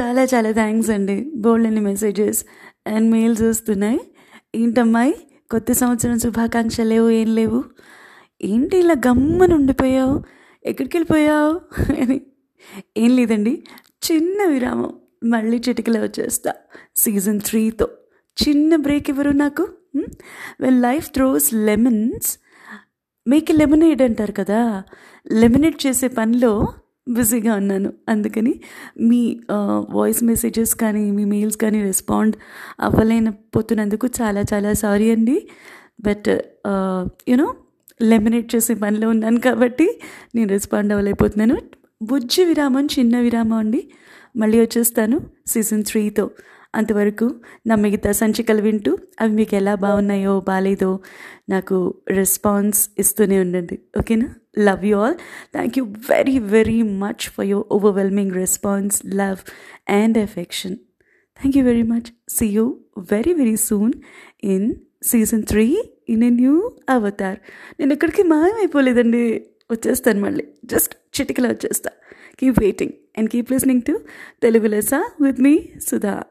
చాలా చాలా థ్యాంక్స్ అండి. బోల్డ్ అన్ని మెసేజెస్ అండ్ మెయిల్స్ వస్తున్నాయి. ఏంటమ్మాయి కొత్త సంవత్సరం శుభాకాంక్షలు లేవు ఏం లేవు? ఏంటి ఇలా గమ్మని ఉండిపోయావు? ఎక్కడికి వెళ్ళిపోయావు? అని. ఏం లేదండి. చిన్న విరామం. మళ్ళీ చిటికలో వచ్చేస్తా. సీజన్ త్రీతో చిన్న బ్రేక్ ఇవ్వరు నాకు. వెల్ లైఫ్ థ్రోస్ లెమన్స్ మీకు లెమనేడ్ అంటారు కదా. లెమినేట్ చేసే పనిలో బిజీగా ఉన్నాను. అందుకని మీ వాయిస్ మెసేజెస్ కానీ మీ మెయిల్స్ కానీ రెస్పాండ్ అవ్వలేకపోతున్నందుకు చాలా చాలా సారీ అండి. బట్ యునో లెమినేట్ చేసే పనిలో ఉన్నాను కాబట్టి నేను రెస్పాండ్ అవ్వలేకపోతున్నాను. బుజ్జి విరామం చిన్న విరామం అండి. మళ్ళీ వచ్చేస్తాను సీజన్ త్రీతో అంతవరకు నా మిగతా సంచికలు వింటూ అవి మీకు ఎలా బాగున్నాయో బాగాలేదో నాకు రెస్పాన్స్ ఇస్తూనే ఉండండి. ఓకేనా? Love you all thank you very very much for your overwhelming response love and affection thank you very much see you very very soon in season three in a new avatar నేను ఎక్కడికి మాయమైపోలేదండి. వచ్చేస్తాను మళ్ళీ. Just చిటికలో వచ్చేస్తా. Keep waiting and keep listening to Telugu లెసా with me Sudha